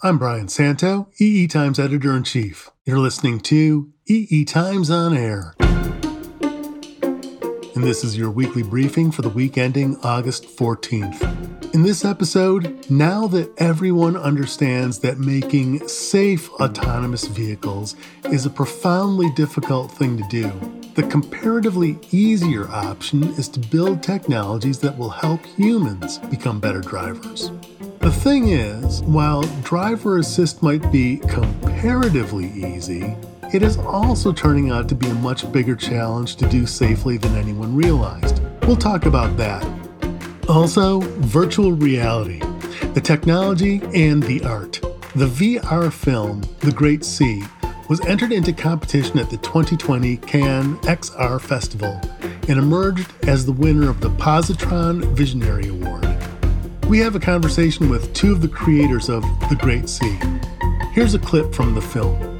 I'm Brian Santo, EE Times editor in chief. You're listening to EE Times on Air. And this is your weekly briefing for the week ending August 14th. In this episode, now that everyone understands that making safe autonomous vehicles is a profoundly difficult thing to do, the comparatively easier option is to build technologies that will help humans become better drivers. The thing is, while driver assist might be comparatively easy, it is also turning out to be a much bigger challenge to do safely than anyone realized. We'll talk about that. Also, virtual reality, the technology and the art. The VR film, The Great C, was entered into competition at the 2020 Cannes XR Festival and emerged as the winner of the Positron Visionary Award we have a conversation with two of the creators of The Great C. Here's a clip from the film.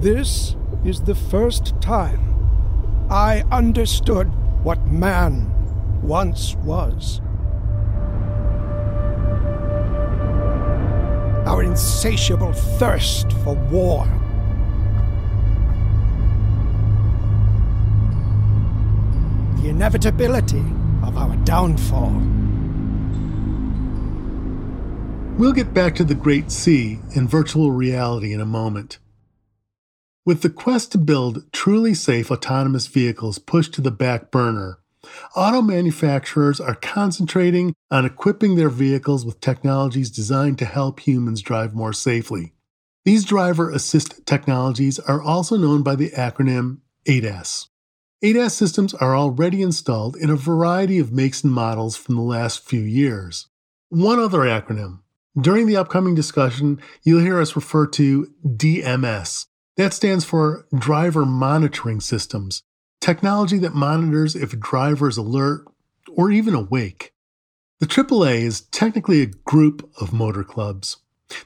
This is the first time I understood what man once was. Our insatiable thirst for war the inevitability of our downfall. We'll get back to the Great C and virtual reality in a moment. With the quest to build truly safe autonomous vehicles pushed to the back burner, auto manufacturers are concentrating on equipping their vehicles with technologies designed to help humans drive more safely. These driver assist technologies are also known by the acronym ADAS. ADAS systems are already installed in a variety of makes and models from the last few years. One other acronym. During the upcoming discussion, you'll hear us refer to DMS. That stands for Driver Monitoring Systems, technology that monitors if a driver is alert or even awake. The AAA is technically a group of motor clubs.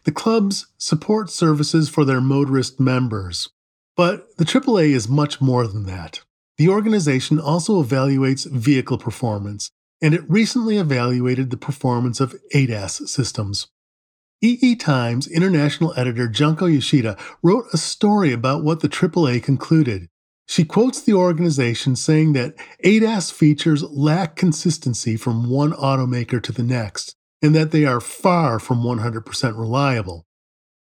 The clubs support services for their motorist members, but the AAA is much more than that. The organization also evaluates vehicle performance, and it recently evaluated the performance of ADAS systems. EE Times international editor Junko Yoshida wrote a story about what the AAA concluded. She quotes the organization saying that ADAS features lack consistency from one automaker to the next, and that they are far from 100% reliable.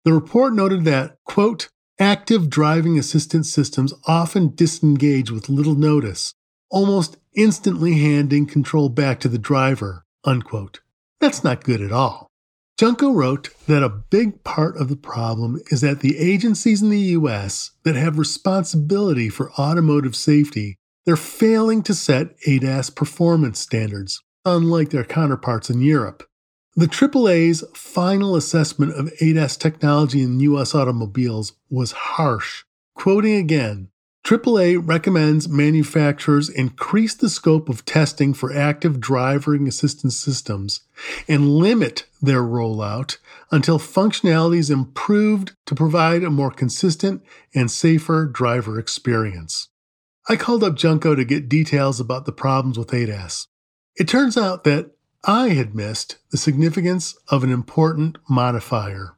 The report noted that, quote, Active driving assistance systems often disengage with little notice, almost instantly handing control back to the driver. Unquote. That's not good at all. Junko wrote that a big part of the problem is that the agencies in the US that have responsibility for automotive safety, they're failing to set ADAS performance standards, unlike their counterparts in Europe. The AAA's final assessment of ADAS technology in U.S. automobiles was harsh. Quoting again, AAA recommends manufacturers increase the scope of testing for active driving assistance systems and limit their rollout until functionality is improved to provide a more consistent and safer driver experience. I called up Junko to get details about the problems with ADAS. It turns out that I had missed the significance of an important modifier.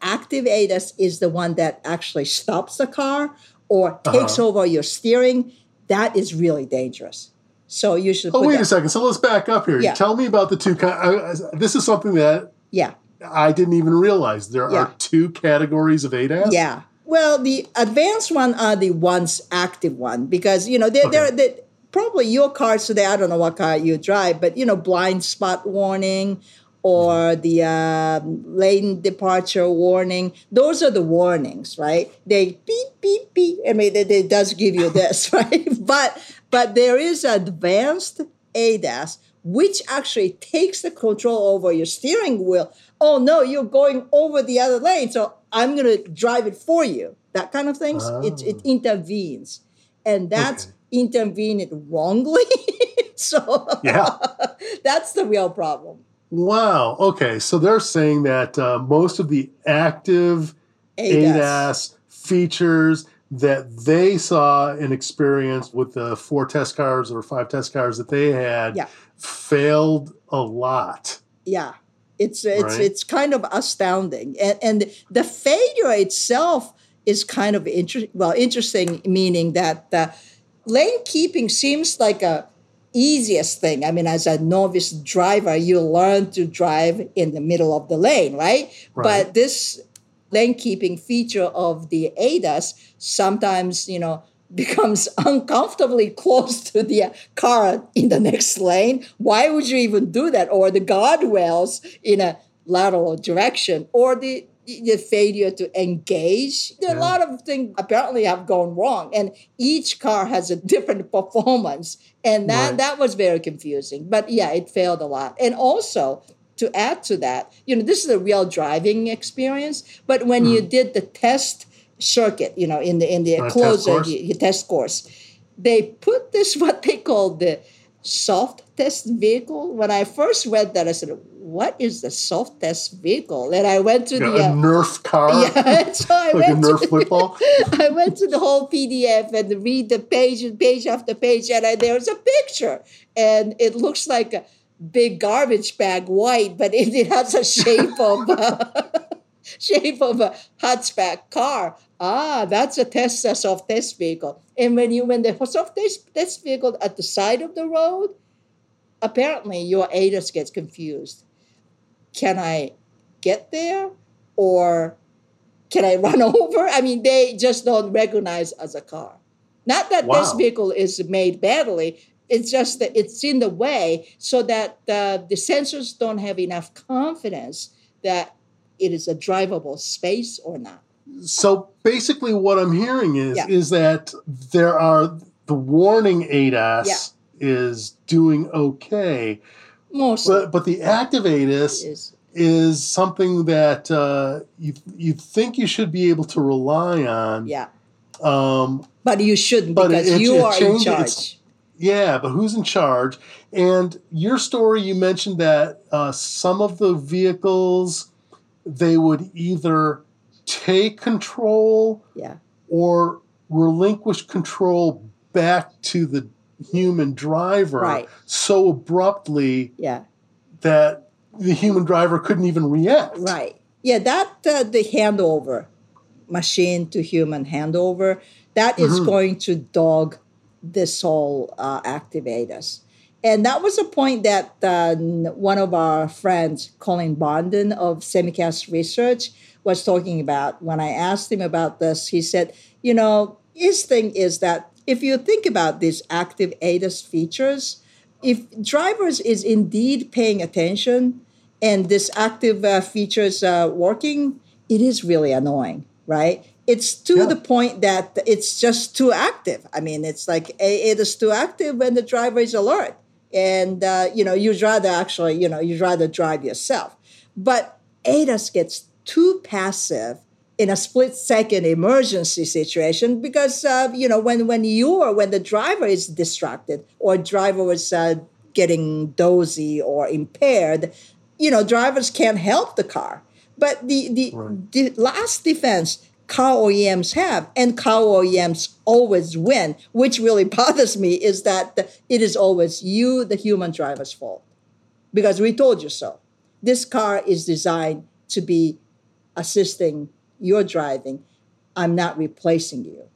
Active ADAS is the one that actually stops the car or takes uh-huh. over your steering. That is really dangerous. So you should. Oh, wait that. a second. So let's back up here. Yeah. Tell me about the two. this is something that. Yeah. I didn't even realize there yeah. are two categories of ADAS. Yeah. Well, the advanced one are the ones active one because you know they're, okay. they're, they're probably your cars today, I don't know what car you drive, but you know, blind spot warning or the uh, lane departure warning. Those are the warnings, right? They beep, beep, beep. I mean, it, it does give you this, right? But but there is advanced ADAS, which actually takes the control over your steering wheel. Oh no, you're going over the other lane, so I'm going to drive it for you. That kind of things. Oh. It, it intervenes, and that's. Okay intervene wrongly. so yeah, that's the real problem. Wow. Okay. So they're saying that uh, most of the active ADAS. ADAS features that they saw and experienced with the four test cars or five test cars that they had, yeah. failed a lot. Yeah. It's it's right? it's kind of astounding. And and the failure itself is kind of interesting well interesting meaning that the lane keeping seems like a easiest thing. I mean, as a novice driver, you learn to drive in the middle of the lane, right? right. But this lane keeping feature of the ADAS sometimes, you know, becomes uncomfortably close to the car in the next lane. Why would you even do that? Or the guardrails in a lateral direction, or the the failure to engage. Yeah. A lot of things apparently have gone wrong, and each car has a different performance, and that right. that was very confusing. But yeah, it failed a lot, and also. To add to that, you know, this is a real driving experience. But when mm. you did the test circuit, you know, in the in the uh, closer test, test course, they put this what they call the soft test vehicle. When I first read that, I said, "What is the softest vehicle?" And I went to yeah, the uh, Nerf car. Yeah, so I like went a Nerf to, football. I went to the whole PDF and read the page page after page, and I, there was a picture, and it looks like a big garbage bag, white, but it, it has a shape of. Uh, shape of a hatchback car. Ah, that's a test a soft test vehicle. And when you when the soft test, test vehicle at the side of the road, apparently your ADAS gets confused. Can I get there or can I run over? I mean, they just don't recognize as a car. Not that wow. this vehicle is made badly. It's just that it's in the way so that the, the sensors don't have enough confidence that it is a drivable space or not. So basically, what I'm hearing is yeah. is that there are the warning ADAS yeah. is doing okay, mostly, but, but the active ADAS is, is something that uh, you you think you should be able to rely on. Yeah. Um, but you shouldn't because it, it, you it are in charge. Yeah, but who's in charge? And your story, you mentioned that uh, some of the vehicles they would either take control yeah. or relinquish control back to the human driver right. so abruptly yeah. that the human driver couldn't even react. Right. Yeah, that uh, the handover, machine to human handover, that is mm-hmm. going to dog this whole uh, active ADAS. And that was a point that uh, one of our friends, Colin Barnden of Semicast Research, was talking about. When I asked him about this, he said, you know, his thing is that if you think about these active ADAS features, if drivers is indeed paying attention and this active uh, features uh, working, it is really annoying, right? It's to yeah. the point that it's just too active. I mean, it's like it is too active when the driver is alert and uh, you know you'd rather actually you know you'd rather drive yourself but ADAS gets too passive in a split second emergency situation because uh, you know when when you're when the driver is distracted or driver is uh, getting dozy or impaired you know drivers can't help the car but the the, right. the last defense car OEMs have, and car OEMs always win. Which really bothers me is that it is always you, the human driver's fault, because we told you so. This car is designed to be assisting your driving. I'm not replacing you.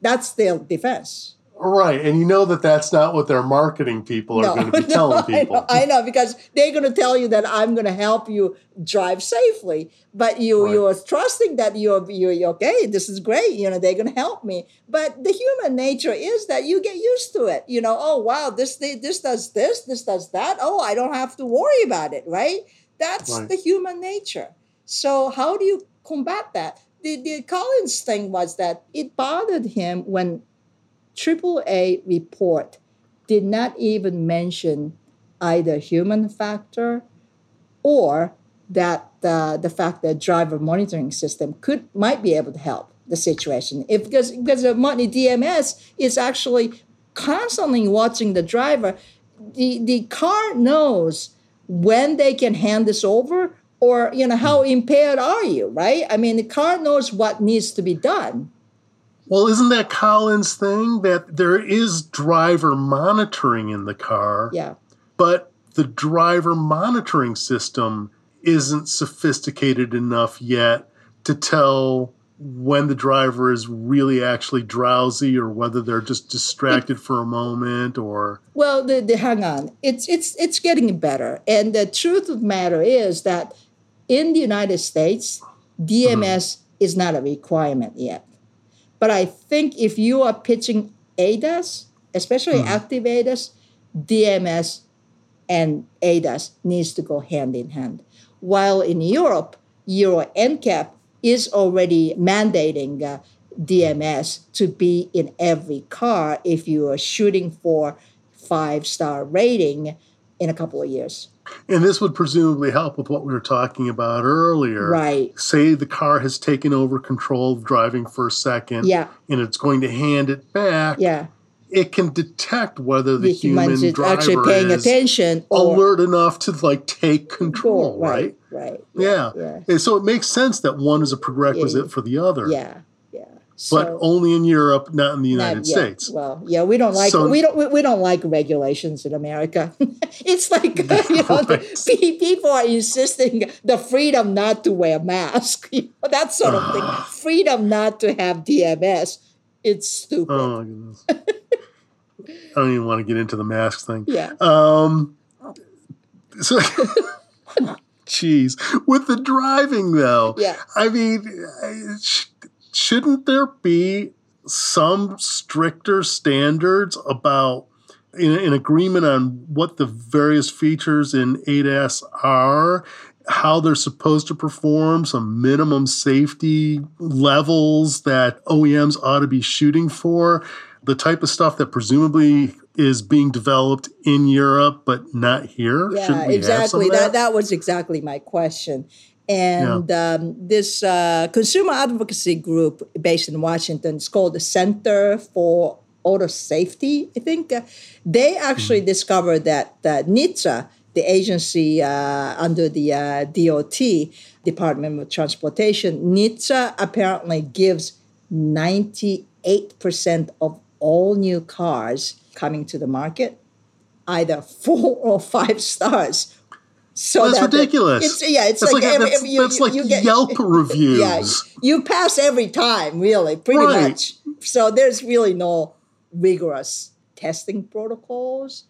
That's their defense. Right, and you know that that's not what their marketing people are no, going to be no, telling people. I know, I know, because they're going to tell you that I'm going to help you drive safely, but you right. you're trusting that you're, you're okay. This is great. You know they're going to help me. But the human nature is that you get used to it. You know, oh wow, this this does this, this does that. Oh, I don't have to worry about it. Right? That's right. the human nature. So how do you combat that? The the Colin's thing was that it bothered him when AAA report did not even mention either human factor or that uh, the fact that driver monitoring system could might be able to help the situation if because because the DMS is actually constantly watching the driver the the car knows when they can hand this over or you know how impaired are you right i mean the car knows what needs to be done well, isn't that Colin's thing that there is driver monitoring in the car? Yeah. but the driver monitoring system isn't sophisticated enough yet to tell when the driver is really actually drowsy or whether they're just distracted for a moment or well the, the hang on it's it's it's getting better and the truth of the matter is that in the united states dms mm. is not a requirement yet but i think if you are pitching adas especially mm. active adas dms and adas needs to go hand in hand while in europe euro ncap is already mandating uh, DMS to be in every car if you are shooting for five star rating in a couple of years. And this would presumably help with what we were talking about earlier. Right. Say the car has taken over control of driving for a second. Yeah. And it's going to hand it back. Yeah. It can detect whether the, the human driver actually paying attention or alert enough to like take control, right? Right. right yeah. yeah. And so it makes sense that one is a prerequisite yeah. for the other. Yeah. So, but only in Europe, not in the United States. Well, yeah, we don't like so, we don't we don't like regulations in America. it's like you know, right. the, people are insisting the freedom not to wear mask, you know, that sort of thing. freedom not to have DMS. It's stupid. Oh my goodness. I don't even want to get into the mask thing. Yeah. Um. So. Jeez, with the driving though. Yeah. I mean shouldn't there be some stricter standards about in, agreement on what the various features in ADAS are, how they're supposed to perform, some minimum safety levels that OEMs ought to be shooting for, the type of stuff that presumably is being developed in Europe but not here. Yeah, exactly. That? that that was exactly my question. And yeah. um, this uh, consumer advocacy group based in Washington is called the Center for Auto Safety, I think. Uh, they actually mm-hmm. discovered that uh, NHTSA, the agency uh, under the uh, DOT, Department of Transportation, NHTSA apparently gives 98% of all new cars coming to the market either four or five stars so that's ridiculous. It's, yeah, it's that's like, like, every, that's, you, that's like you get, Yelp reviews. Yeah, you pass every time, really, pretty right. much. So there's really no rigorous testing protocols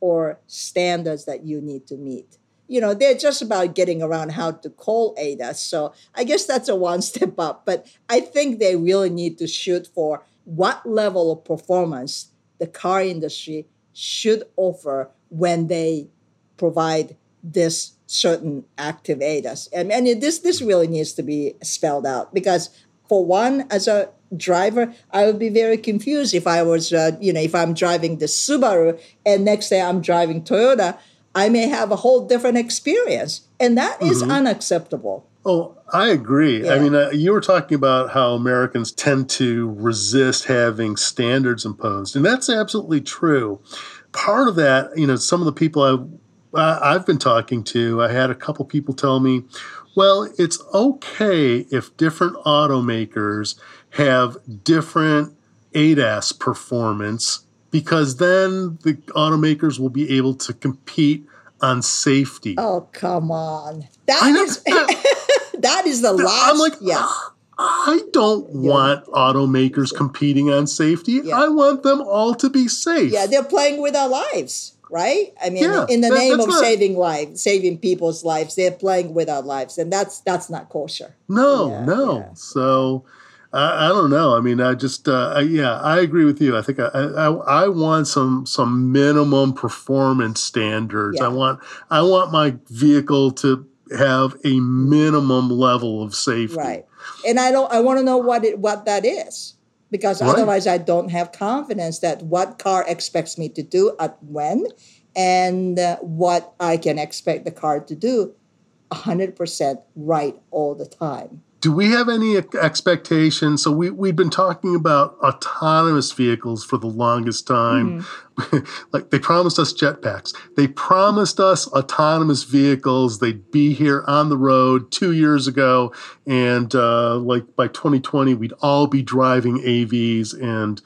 or standards that you need to meet. You know, they're just about getting around how to call ADAS. So I guess that's a one step up. But I think they really need to shoot for what level of performance the car industry should offer when they provide this certain active ADAS. And, and this this really needs to be spelled out because for one, as a driver, I would be very confused if I was, uh, you know, if I'm driving the Subaru and next day I'm driving Toyota, I may have a whole different experience, and that is mm-hmm. unacceptable. Oh, I agree. Yeah. I mean, uh, you were talking about how Americans tend to resist having standards imposed, and that's absolutely true. Part of that, you know, some of the people I Uh, I've been talking to, I had a couple people tell me, well, it's okay if different automakers have different ADAS performance because then the automakers will be able to compete on safety. Oh, come on. That is that is the last I'm like, yeah. I don't yeah. want automakers competing on safety. Yeah. I want them all to be safe. Yeah, they're playing with our lives right? I mean, yeah, in the that, name of not, saving lives, saving people's lives, they're playing with our lives, and that's that's not kosher. No, yeah, no. Yeah. So. I, I, don't know. I mean, I just, uh, I, yeah, I agree with you. I think I, I, I want some, some minimum performance standards. I want, I want my vehicle to have a minimum level of safety. Right. And I don't, I want to know what it, what that is because right. otherwise I don't have confidence that what car expects me to do at when and uh, what I can expect the car to do 100% right all the time do we have any expectations? So we we've been talking about autonomous vehicles for the longest time. Mm-hmm. like they promised us jetpacks. They promised us autonomous vehicles. They'd be here on the road two years ago, and uh, like by 2020, we'd all be driving AVs. And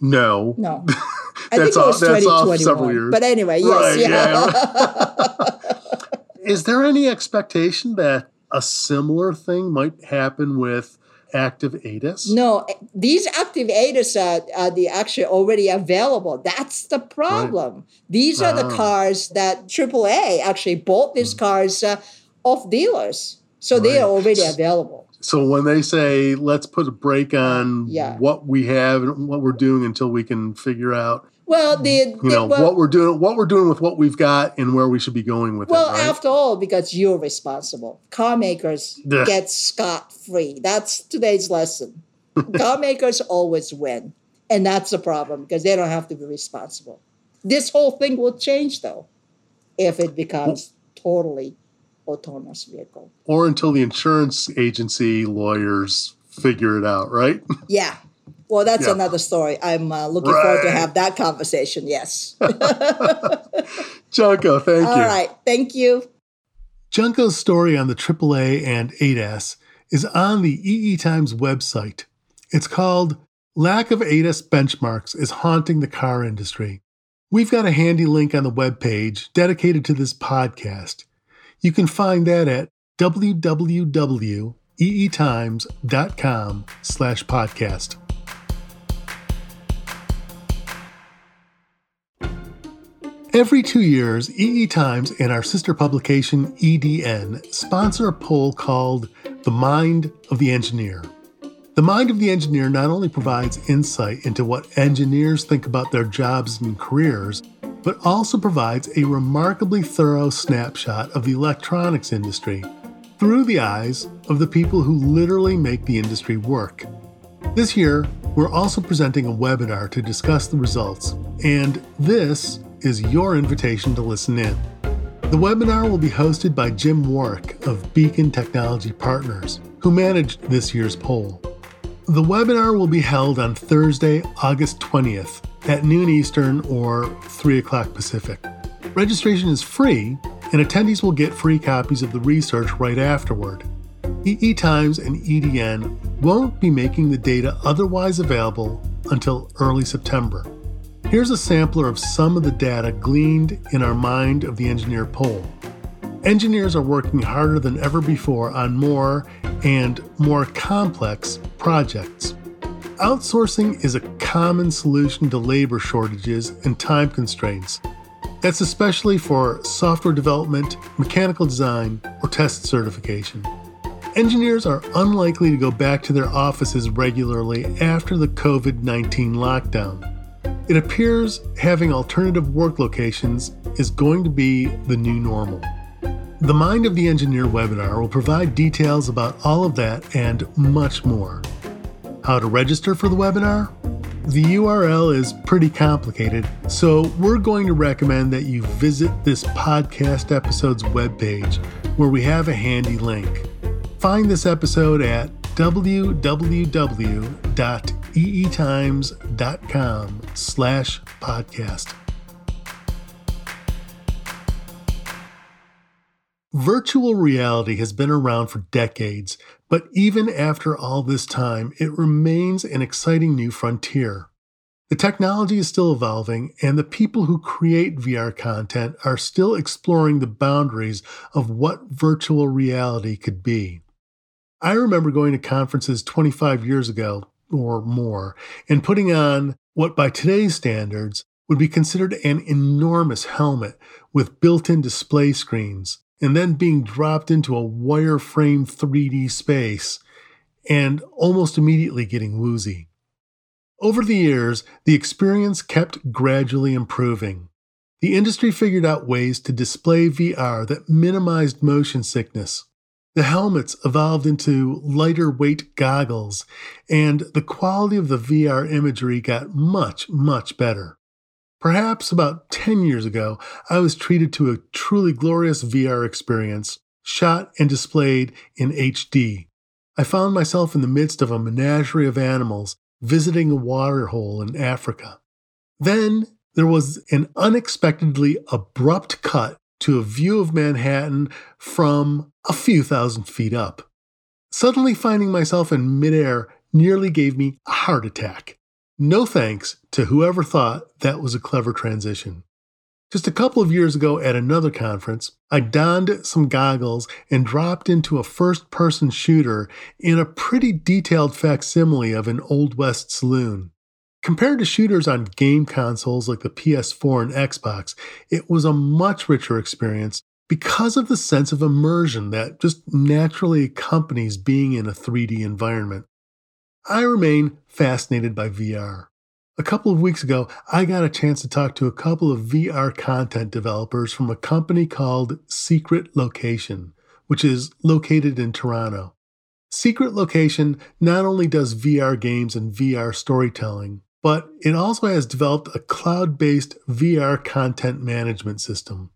No. No. I that's think it was off, that's off several years. But anyway, yes, right, yeah. yeah. Is there any expectation that a similar thing might happen with active ADAS? No, these active ADAS are, are the actually already available. That's the problem. Right. These are the ah. cars that AAA actually bought these mm. cars uh, off dealers. So right. they are already available. So when they say let's put a break on yeah. what we have and what we're doing until we can figure out well, um, the, you the, know well, what we're doing, what we're doing with what we've got, and where we should be going with well, it. Well, right? after all, because you're responsible. Car makers get scot free. That's today's lesson. Car makers always win, and that's the problem because they don't have to be responsible. This whole thing will change though, if it becomes well, totally autonomous vehicle. Or until the insurance agency lawyers figure it out, right? Yeah, well, that's yeah. another story. I'm uh, looking right. forward to have that conversation. Yes. Junko, thank you. All right, thank you. Junko's story on the AAA and ADAS is on the EE Times website. It's called Lack of ADAS Benchmarks is Haunting the Car Industry. We've got a handy link on the webpage dedicated to this podcast. You can find that at www.eetimes.com slash podcast. Every two years, EE Times and our sister publication EDN sponsor a poll called The Mind of the Engineer. The Mind of the Engineer not only provides insight into what engineers think about their jobs and careers, but also provides a remarkably thorough snapshot of the electronics industry through the eyes of the people who literally make the industry work. This year, we're also presenting a webinar to discuss the results, and this is your invitation to listen in. The webinar will be hosted by Jim Warwick of Beacon Technology Partners, who managed this year's poll. The webinar will be held on Thursday, August 20th at noon Eastern or 3 o'clock Pacific. Registration is free, and attendees will get free copies of the research right afterward. EE Times and EDN won't be making the data otherwise available until early September. Here's a sampler of some of the data gleaned in our Mind of the Engineer poll. Engineers are working harder than ever before on more and more complex projects. Outsourcing is a common solution to labor shortages and time constraints. That's especially for software development, mechanical design, or test certification. Engineers are unlikely to go back to their offices regularly after the COVID 19 lockdown. It appears having alternative work locations is going to be the new normal. The Mind of the Engineer webinar will provide details about all of that and much more. How to register for the webinar? The URL is pretty complicated, so we're going to recommend that you visit this podcast episode's webpage where we have a handy link. Find this episode at www.eetimes.com slash podcast. Virtual reality has been around for decades, but even after all this time, it remains an exciting new frontier. The technology is still evolving, and the people who create VR content are still exploring the boundaries of what virtual reality could be. I remember going to conferences 25 years ago or more and putting on what by today's standards would be considered an enormous helmet with built in display screens, and then being dropped into a wireframe 3D space and almost immediately getting woozy. Over the years, the experience kept gradually improving. The industry figured out ways to display VR that minimized motion sickness the helmets evolved into lighter weight goggles, and the quality of the VR imagery got much, much better. Perhaps about 10 years ago, I was treated to a truly glorious VR experience, shot and displayed in HD. I found myself in the midst of a menagerie of animals visiting a waterhole in Africa. Then there was an unexpectedly abrupt cut to a view of Manhattan from a few thousand feet up. Suddenly finding myself in midair nearly gave me a heart attack. No thanks to whoever thought that was a clever transition. Just a couple of years ago at another conference, I donned some goggles and dropped into a first person shooter in a pretty detailed facsimile of an Old West saloon. Compared to shooters on game consoles like the PS4 and Xbox, it was a much richer experience because of the sense of immersion that just naturally accompanies being in a 3D environment. I remain fascinated by VR. A couple of weeks ago, I got a chance to talk to a couple of VR content developers from a company called Secret Location, which is located in Toronto. Secret Location not only does VR games and VR storytelling, but it also has developed a cloud based VR content management system.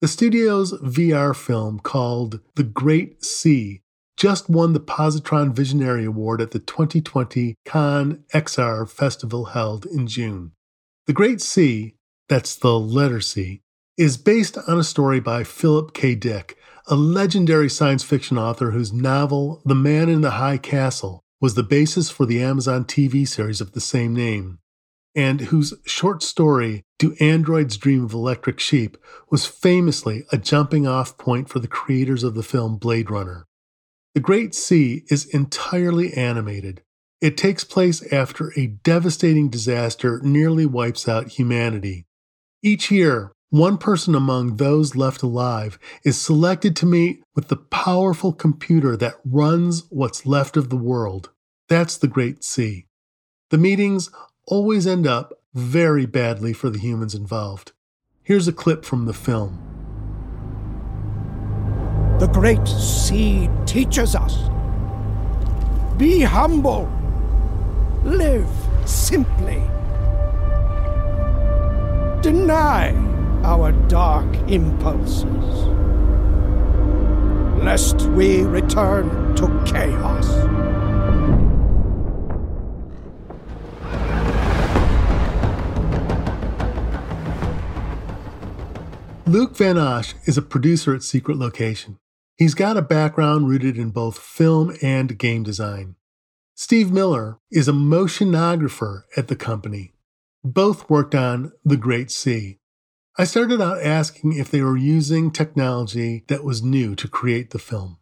The studio's VR film called The Great C just won the Positron Visionary Award at the 2020 Cannes XR Festival held in June. The Great C, that's the letter C, is based on a story by Philip K. Dick, a legendary science fiction author whose novel, The Man in the High Castle, was the basis for the Amazon TV series of the same name, and whose short story, Do Androids Dream of Electric Sheep, was famously a jumping off point for the creators of the film Blade Runner. The Great C is entirely animated. It takes place after a devastating disaster nearly wipes out humanity. Each year, one person among those left alive is selected to meet with the powerful computer that runs what's left of the world. That's the Great C. The meetings always end up very badly for the humans involved. Here's a clip from the film. The great C teaches us. Be humble. Live simply. Deny our dark impulses, lest we return to chaos. Luke Van Osch is a producer at Secret Location. He's got a background rooted in both film and game design. Steve Miller is a motionographer at the company. Both worked on The Great C. I started out asking if they were using technology that was new to create the film.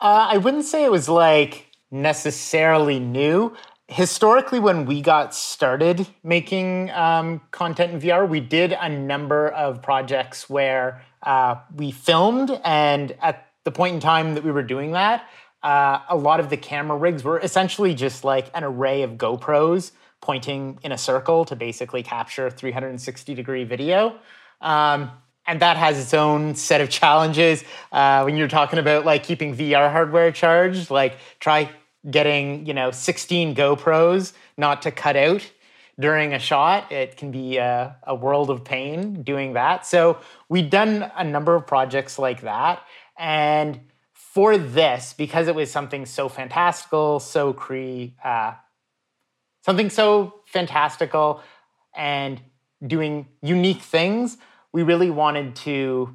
Uh, I wouldn't say it was like necessarily new. Historically, when we got started making um, content in VR, we did a number of projects where uh, we filmed, and at the point in time that we were doing that, uh, a lot of the camera rigs were essentially just like an array of GoPros pointing in a circle to basically capture 360 degree video. Um, and that has its own set of challenges uh, when you're talking about like keeping VR hardware charged. Like try getting you know 16 GoPros not to cut out during a shot. It can be a, a world of pain doing that. So we've done a number of projects like that. And for this, because it was something so fantastical, so cre, uh, something so fantastical and doing unique things, we really wanted to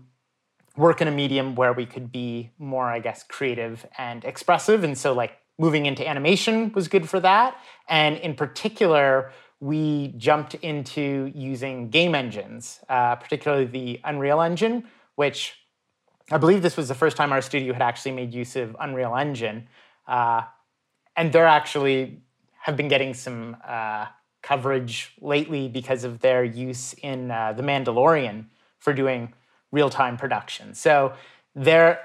work in a medium where we could be more, I guess, creative and expressive. And so, like, moving into animation was good for that. And in particular, we jumped into using game engines, uh, particularly the Unreal Engine, which I believe this was the first time our studio had actually made use of Unreal Engine. Uh, and they're actually have been getting some uh, coverage lately because of their use in uh, The Mandalorian for doing real time production. So they're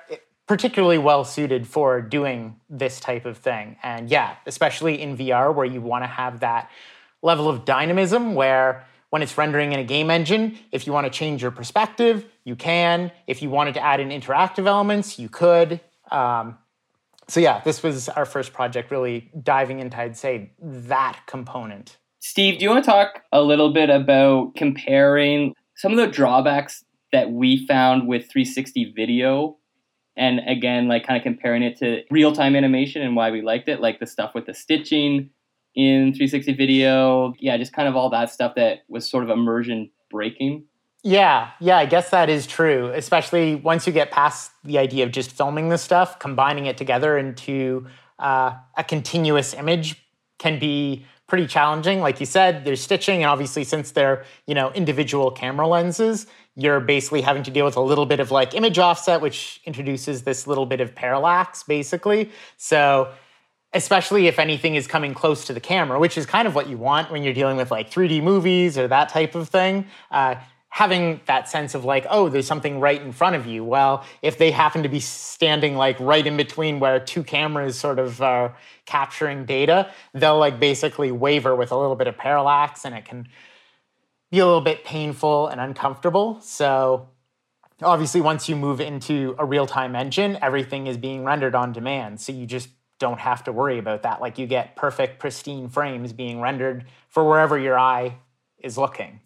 particularly well suited for doing this type of thing. And yeah, especially in VR where you want to have that level of dynamism where when it's rendering in a game engine, if you want to change your perspective, you can. If you wanted to add in interactive elements, you could. Um, so yeah, this was our first project really diving into, I'd say, that component. Steve, do you want to talk a little bit about comparing some of the drawbacks that we found with 360 video and again like kind of comparing it to real-time animation and why we liked it like the stuff with the stitching in 360 video. Yeah, just kind of all that stuff that was sort of immersion breaking. Yeah, yeah, I guess that is true, especially once you get past the idea of just filming the stuff, combining it together into uh, a continuous image can be pretty challenging. Like you said, there's stitching, and obviously, since they're you know individual camera lenses, you're basically having to deal with a little bit of like image offset, which introduces this little bit of parallax, basically. So especially if anything is coming close to the camera, which is kind of what you want when you're dealing with like 3D movies or that type of thing. Uh, having that sense of like, oh, there's something right in front of you. Well, if they happen to be standing like right in between where two cameras sort of are capturing data, they'll like basically waver with a little bit of parallax and it can be a little bit painful and uncomfortable. So obviously once you move into a real-time engine, everything is being rendered on demand. So you just don't have to worry about that. Like you get perfect pristine frames being rendered for wherever your eye is looking.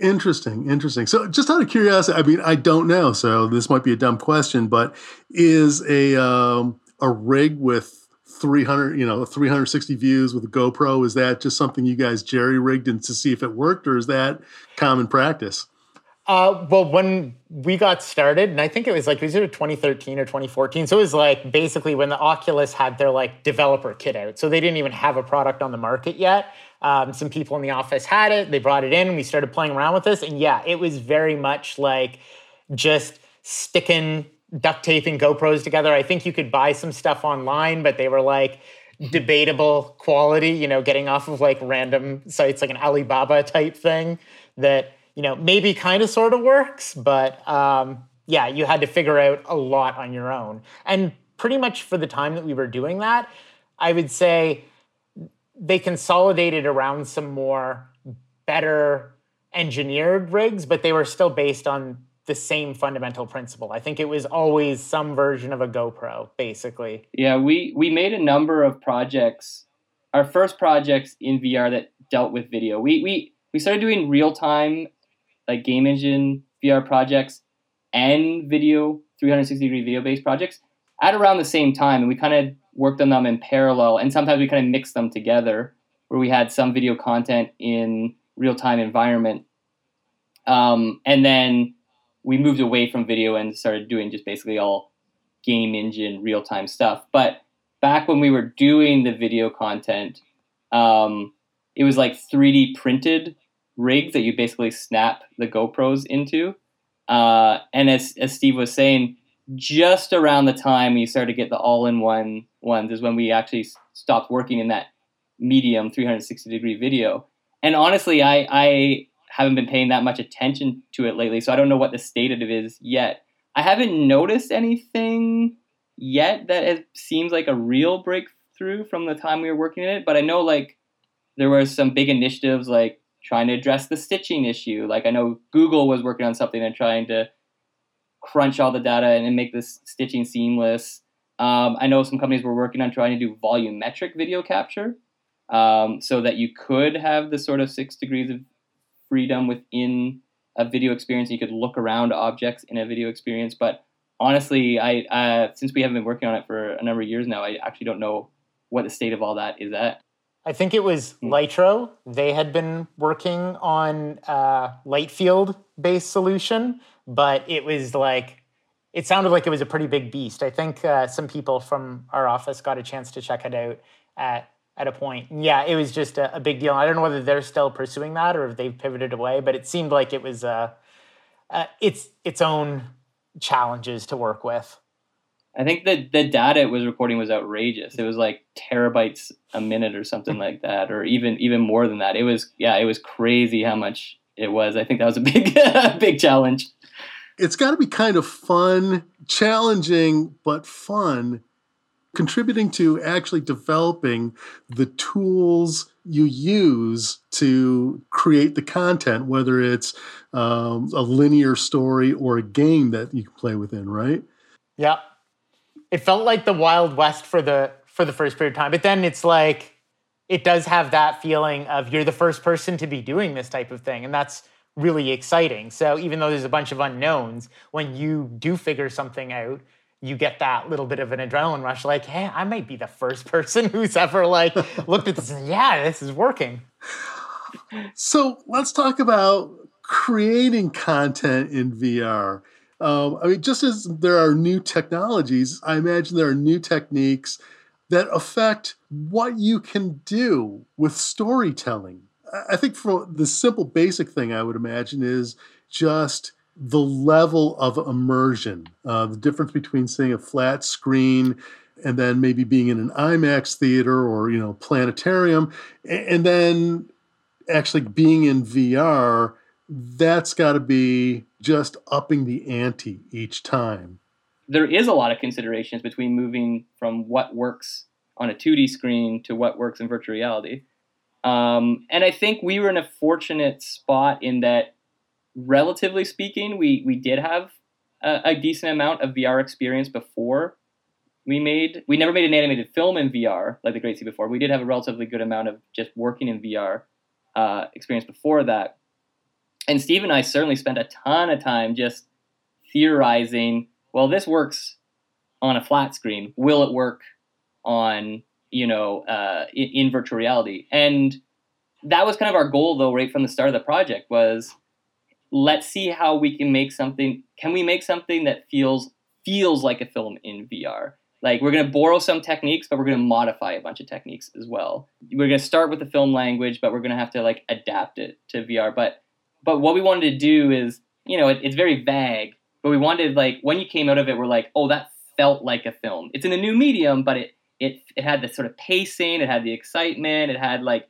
Interesting, interesting. So, just out of curiosity, I mean, I don't know, so this might be a dumb question, but is a um, a rig with 300, you know, 360 views with a GoPro is that just something you guys jerry rigged and to see if it worked, or is that common practice? Uh, well, when we got started, and I think it was like it was either 2013 or 2014. So it was like basically when the Oculus had their like developer kit out. So they didn't even have a product on the market yet. Um, some people in the office had it. They brought it in. We started playing around with this, and yeah, it was very much like just sticking duct taping GoPros together. I think you could buy some stuff online, but they were like debatable quality. You know, getting off of like random sites like an Alibaba type thing that you know maybe kind of sort of works, but um, yeah, you had to figure out a lot on your own. And pretty much for the time that we were doing that, I would say they consolidated around some more better engineered rigs, but they were still based on the same fundamental principle. I think it was always some version of a GoPro, basically. Yeah, we we made a number of projects. Our first projects in VR that dealt with video. We we we started doing real time, like game engine VR projects and video 360 degree video based projects at around the same time, and we kind of worked on them in parallel, and sometimes we kind of mixed them together, where we had some video content in real time environment, um, and then we moved away from video and started doing just basically all game engine real time stuff. But back when we were doing the video content, um, it was like 3D printed rigs that you basically snap the GoPros into. Uh, and as, as Steve was saying, just around the time you started to get the all-in-one ones is when we actually stopped working in that medium 360 degree video. And honestly, I, I haven't been paying that much attention to it lately, so I don't know what the state of it is yet. I haven't noticed anything yet that it seems like a real breakthrough from the time we were working in it, but I know like there were some big initiatives like trying to address the stitching issue. Like I know Google was working on something and trying to crunch all the data and, make this stitching seamless. Um, I know some companies were working on trying to do volumetric video capture um, so that you could have the sort of six degrees of freedom within a video experience. You could look around objects in a video experience. But honestly, I uh, since we haven't been working on it for a number of years now, I actually don't know what the state of all that is at. I think it was hmm. Lytro. They had been working on a light field based solution but it was like it sounded like it was a pretty big beast. I think uh, some people from our office got a chance to check it out at at a point. Yeah, it was just a, a, big deal. I don't know whether they're still pursuing that or if they've pivoted away, but it seemed like it was uh, uh, its its own challenges to work with. I think the the data it was recording was outrageous. It was like terabytes a minute or something like that, or even even more than that. It was yeah, it was crazy how much it was. I think that was a big big challenge it's got to be kind of fun, challenging, but fun, contributing to actually developing the tools you use to create the content, whether it's um, a linear story or a game that you can play within, right? Yeah, it felt like the Wild West for the for the first period of time, but then it's like it does have that feeling of you're the first person to be doing this type of thing, and that's really exciting. So even though there's a bunch of unknowns, when you do figure something out, you get that little bit of an adrenaline rush like, hey, I might be the first person who's ever like looked at this and yeah, this is working. So let's talk about creating content in VR. Um, I mean, just as there are new technologies, I imagine there are new techniques that affect what you can do with storytelling. I think for the simple basic thing I would imagine is just the level of immersion, uh, the difference between seeing a flat screen and then maybe being in an IMAX theater or you know planetarium, and then actually being in VR. That's got to be just upping the ante each time. There is a lot of considerations between moving from what works on a 2D screen to what works in virtual reality. Um, and I think we were in a fortunate spot in that relatively speaking, we we did have a, a, decent amount of VR experience before we made. We never made an animated film in VR like the Great C before. We did have a relatively good amount of just working in VR uh, experience before that. And Steve and I certainly spent a ton of time just theorizing. Well, this works on a flat screen. Will it work on you know uh, in, in virtual reality? And that was kind of our goal, though, right from the start of the project was let's see how we can make something can we make something that feels feels like a film in VR like we're going to borrow some techniques but we're going to modify a bunch of techniques as well. We're going to start with the film language but we're going to have to like adapt it to VR but but what we wanted to do is you know it, it's very vague but we wanted like when you came out of it we're like oh that felt like a film. It's in a new medium but it it it had the sort of pacing it had the excitement it had like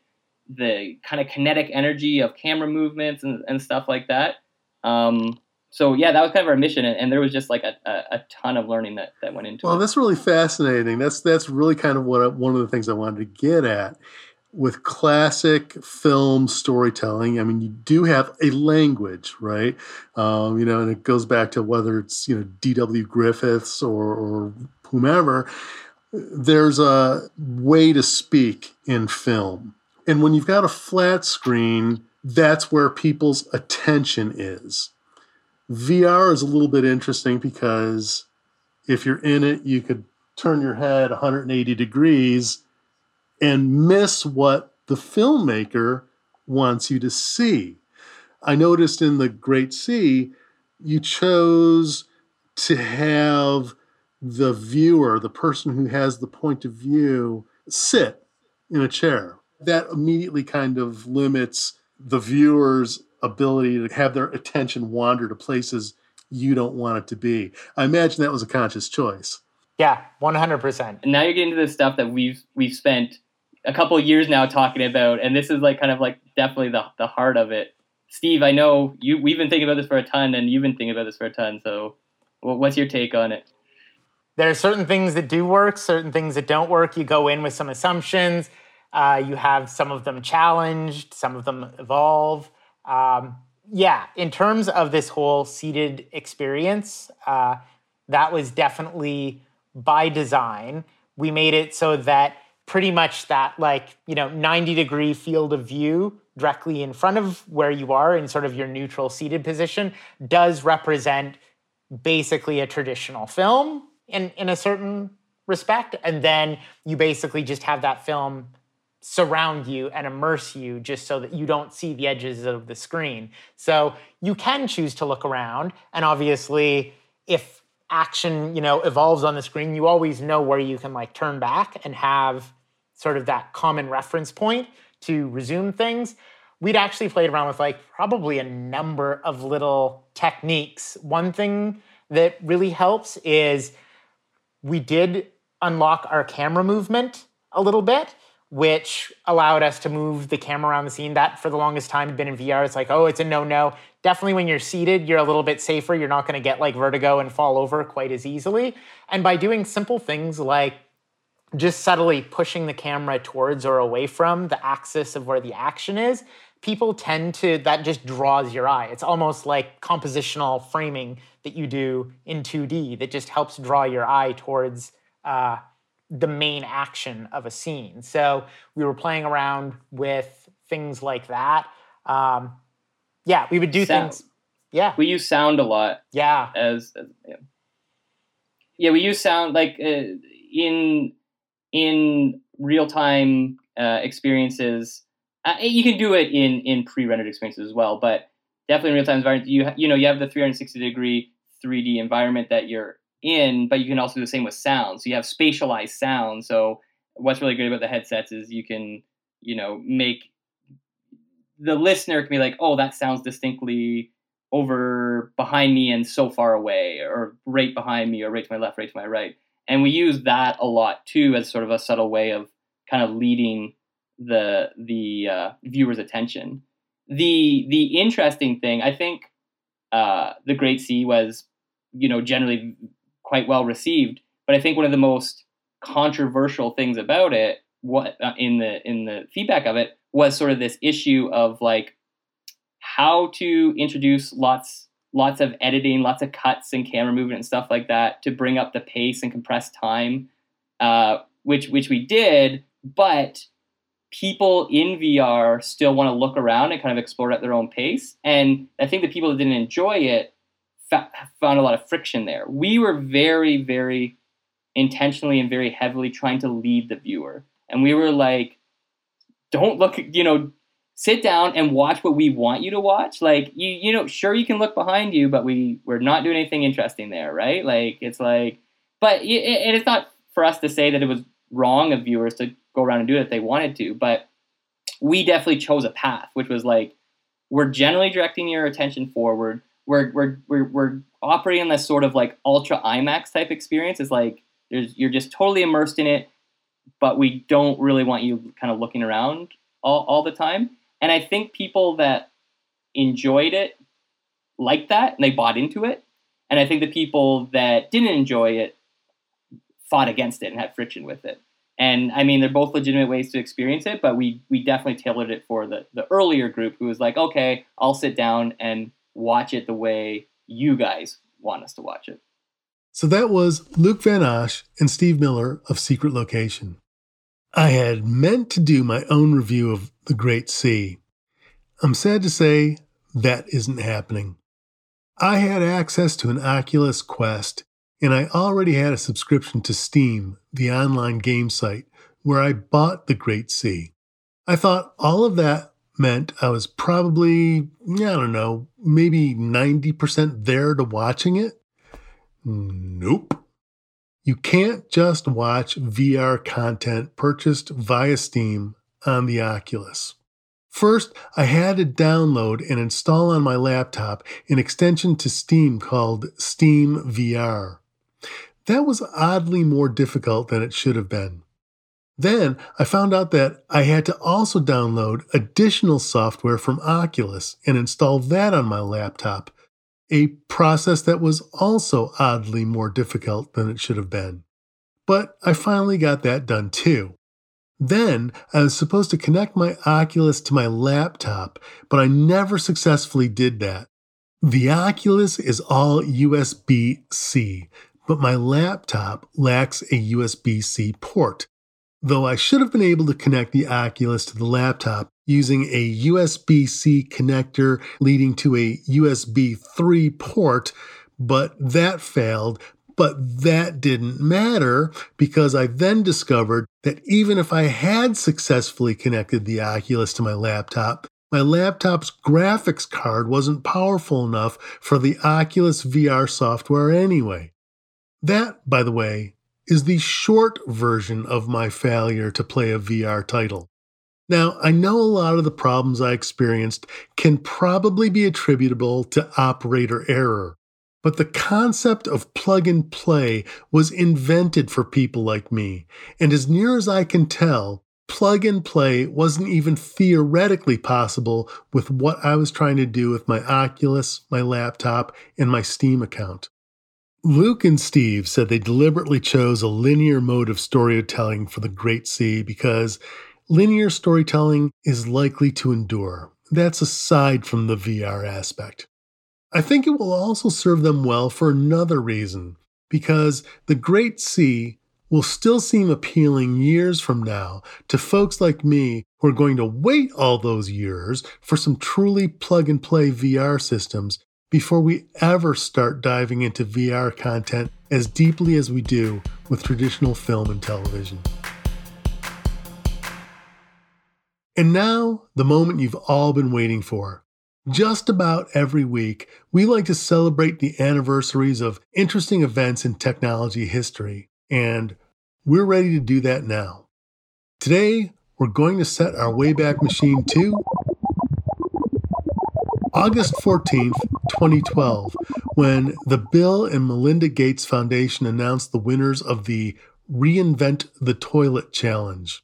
the kind of kinetic energy of camera movements and, and stuff like that. Um, so yeah, that was kind of our mission, and, and there was just like a, a, a, ton of learning that, that went into well, it. Well, that's really fascinating. That's that's really kind of what I, one of the things I wanted to get at with classic film storytelling. I mean, you do have a language, right? Um, you know, and it goes back to whether it's you know D.W. Griffiths or, or whomever. There's a way to speak in film and when you've got a flat screen, that's where people's attention is. VR is a little bit interesting because if you're in it, you could turn your head 180 degrees and miss what the filmmaker wants you to see. I noticed in The Great C, you chose to have the viewer, the person who has the point of view, sit in a chair that immediately kind of limits the viewer's ability to have their attention wander to places you don't want it to be. I imagine that was a conscious choice. Yeah, 100%. And now you're getting to the stuff that we've we've spent a couple years now talking about and this is like kind of like definitely the the heart of it. Steve, I know you we've been thinking about this for a ton and you've been thinking about this for a ton, so what's your take on it? There are certain things that do work, certain things that don't work. You go in with some assumptions uh, you have some of them challenged, some of them evolve. Um, yeah, in terms of this whole seated experience, uh, that was definitely by design. We made it so that pretty much that like you know 90 degree field of view directly in front of where you are in sort of your neutral seated position does represent basically a traditional film in in a certain respect and then you basically just have that film surround you and immerse you just so that you don't see the edges of the screen. So you can choose to look around and obviously if action, you know, evolves on the screen, you always know where you can like turn back and have sort of that common reference point to resume things. We'd actually played around with like probably a number of little techniques. One thing that really helps is we did unlock our camera movement a little bit which allowed us to move the camera around the scene. That for the longest time had been in VR. It's like, oh, it's a no no. Definitely when you're seated, you're a little bit safer. You're not going to get like vertigo and fall over quite as easily. And by doing simple things like just subtly pushing the camera towards or away from the axis of where the action is, people tend to, that just draws your eye. It's almost like compositional framing that you do in 2D that just helps draw your eye towards. Uh, the main action of a scene. So we were playing around with things like that. Um, yeah, we would do sound. things. Yeah, we use sound a lot. Yeah, as, as yeah. yeah. we use sound like uh, in in real time uh, experiences. Uh, you can do it in in pre rendered experiences as well, but definitely in real time environment. You you know you have the 360 degree 3D environment that you're in, but you can also do the same with sound. So you have spatialized sound. So what's really good about the headsets is you can, you know, make the listener can be like, oh, that sounds distinctly over behind me and so far away, or right behind me, or right to my left, right to my right. And we use that a lot too as sort of a subtle way of kind of leading the the uh, viewer's attention. The the interesting thing, I think, uh, the Great C was, you know, generally quite well received. But I think one of the most controversial things about it, what uh, in the in the feedback of it, was sort of this issue of like how to introduce lots lots of editing, lots of cuts and camera movement and stuff like that to bring up the pace and compress time, uh, which which we did, but people in VR still want to look around and kind of explore at their own pace. And I think the people that didn't enjoy it fa- found a lot of friction there. We were very, very intentionally and very heavily trying to lead the viewer. And we were like, don't look, you know, sit down and watch what we want you to watch. Like you, you know, sure you can look behind you, but we we're not doing anything interesting there, right? Like it's like, but it, it, it's not for us to say that it was wrong of viewers to go around and do it if they wanted to, but we definitely chose a path, which was like we're generally directing your attention forward. We're we're we're, we're operating on this sort of like ultra IMAX type experience. It's like you're just totally immersed in it, but we don't really want you kind of looking around all, all the time. And I think people that enjoyed it liked that and they bought into it. And I think the people that didn't enjoy it fought against it and had friction with it. And I mean, they're both legitimate ways to experience it, but we we definitely tailored it for the the earlier group who was like, okay, I'll sit down and watch it the way you guys want us to watch it. So that was Luke Van Osch and Steve Miller of Secret Location. I had meant to do my own review of The Great C. I'm sad to say that isn't happening. I had access to an Oculus Quest, and I already had a subscription to Steam, the online game site, where I bought The Great C. I thought all of that meant I was probably, I don't know, maybe 90% there to watching it. Nope. You can't just watch VR content purchased via Steam on the Oculus. First, I had to download and install on my laptop an extension to Steam called Steam VR. That was oddly more difficult than it should have been. Then I found out that I had to also download additional software from Oculus and install that on my laptop a process that was also oddly more difficult than it should have been. But I finally got that done too. Then I was supposed to connect my Oculus to my laptop, but I never successfully did that. The Oculus is all USB C, but my laptop lacks a USB C port. Though I should have been able to connect the Oculus to the laptop using a USB C connector leading to a USB 3 port, but that failed. But that didn't matter because I then discovered that even if I had successfully connected the Oculus to my laptop, my laptop's graphics card wasn't powerful enough for the Oculus VR software anyway. That, by the way, is the short version of my failure to play a VR title. Now, I know a lot of the problems I experienced can probably be attributable to operator error, but the concept of plug and play was invented for people like me, and as near as I can tell, plug and play wasn't even theoretically possible with what I was trying to do with my Oculus, my laptop, and my Steam account. Luke and Steve said they deliberately chose a linear mode of storytelling for the Great C because linear storytelling is likely to endure. That's aside from the VR aspect. I think it will also serve them well for another reason, because the Great C will still seem appealing years from now to folks like me who are going to wait all those years for some truly plug and play VR systems before we ever start diving into VR content as deeply as we do with traditional film and television. And now, the moment you've all been waiting for. Just about every week, we like to celebrate the anniversaries of interesting events in technology history, and we're ready to do that now. Today, we're going to set our Wayback Machine to August 14th, 2012, when the Bill and Melinda Gates Foundation announced the winners of the Reinvent the Toilet Challenge.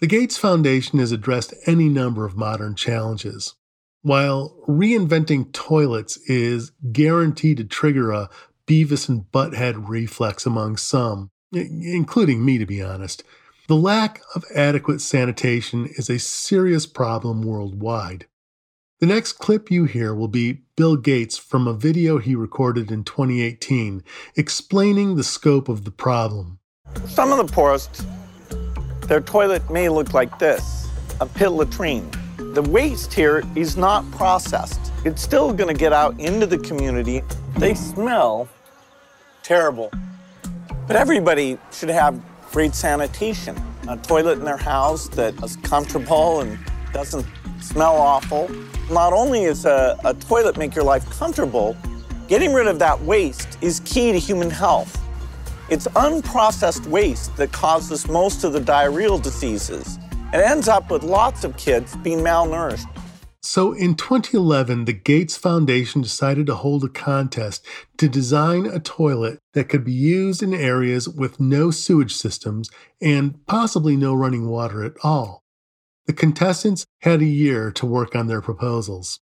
The Gates Foundation has addressed any number of modern challenges. While reinventing toilets is guaranteed to trigger a Beavis and Butthead reflex among some, including me to be honest, the lack of adequate sanitation is a serious problem worldwide. The next clip you hear will be Bill Gates from a video he recorded in 2018 explaining the scope of the problem. Some of the poorest, their toilet may look like this a pit latrine. The waste here is not processed. It's still going to get out into the community. They smell terrible. But everybody should have great sanitation. A toilet in their house that is comfortable and doesn't smell awful. Not only is a, a toilet make your life comfortable, getting rid of that waste is key to human health. It's unprocessed waste that causes most of the diarrheal diseases. It ends up with lots of kids being malnourished. So in 2011, the Gates Foundation decided to hold a contest to design a toilet that could be used in areas with no sewage systems and possibly no running water at all. The contestants had a year to work on their proposals.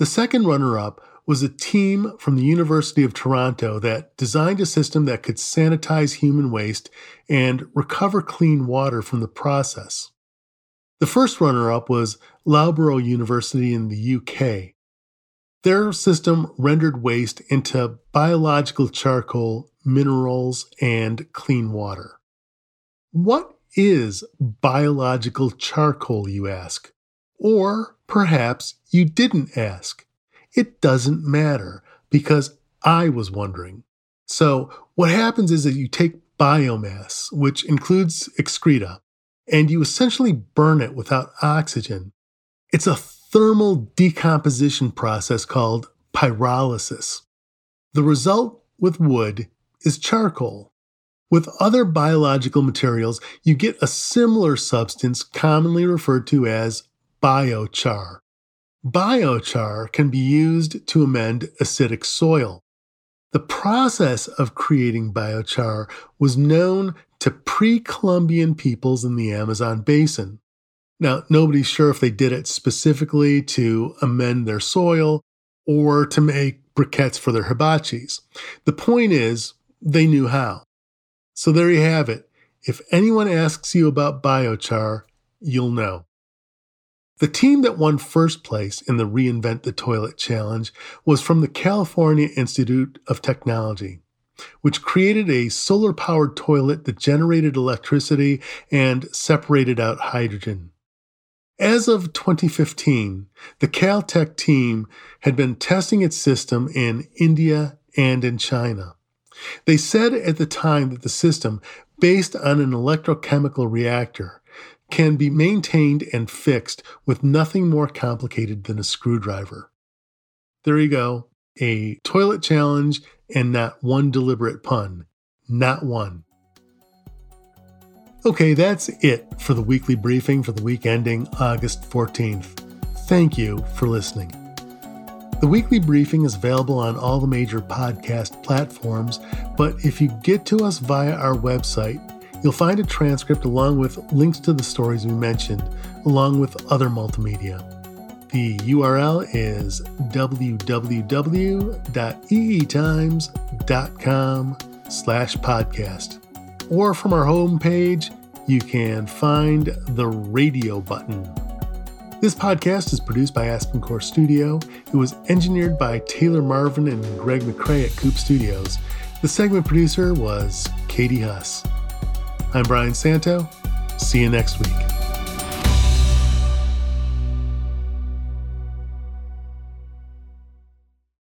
The second runner up was a team from the University of Toronto that designed a system that could sanitize human waste and recover clean water from the process. The first runner up was Loughborough University in the UK. Their system rendered waste into biological charcoal, minerals, and clean water. What is biological charcoal, you ask? Or perhaps you didn't ask. It doesn't matter because I was wondering. So, what happens is that you take biomass, which includes excreta, and you essentially burn it without oxygen. It's a thermal decomposition process called pyrolysis. The result with wood is charcoal. With other biological materials, you get a similar substance commonly referred to as biochar. Biochar can be used to amend acidic soil. The process of creating biochar was known to pre Columbian peoples in the Amazon basin. Now, nobody's sure if they did it specifically to amend their soil or to make briquettes for their hibachis. The point is, they knew how. So there you have it. If anyone asks you about biochar, you'll know. The team that won first place in the Reinvent the Toilet Challenge was from the California Institute of Technology, which created a solar powered toilet that generated electricity and separated out hydrogen. As of 2015, the Caltech team had been testing its system in India and in China. They said at the time that the system, based on an electrochemical reactor, can be maintained and fixed with nothing more complicated than a screwdriver. There you go. A toilet challenge and not one deliberate pun. Not one. Okay, that's it for the weekly briefing for the week ending August 14th. Thank you for listening. The weekly briefing is available on all the major podcast platforms, but if you get to us via our website, you'll find a transcript along with links to the stories we mentioned, along with other multimedia. The URL is www.eetimes.com slash podcast. Or from our homepage, you can find the radio button. This podcast is produced by Aspencore Studio. It was engineered by Taylor Marvin and Greg McCrae at Coop Studios. The segment producer was Katie Huss. I'm Brian Santo. See you next week.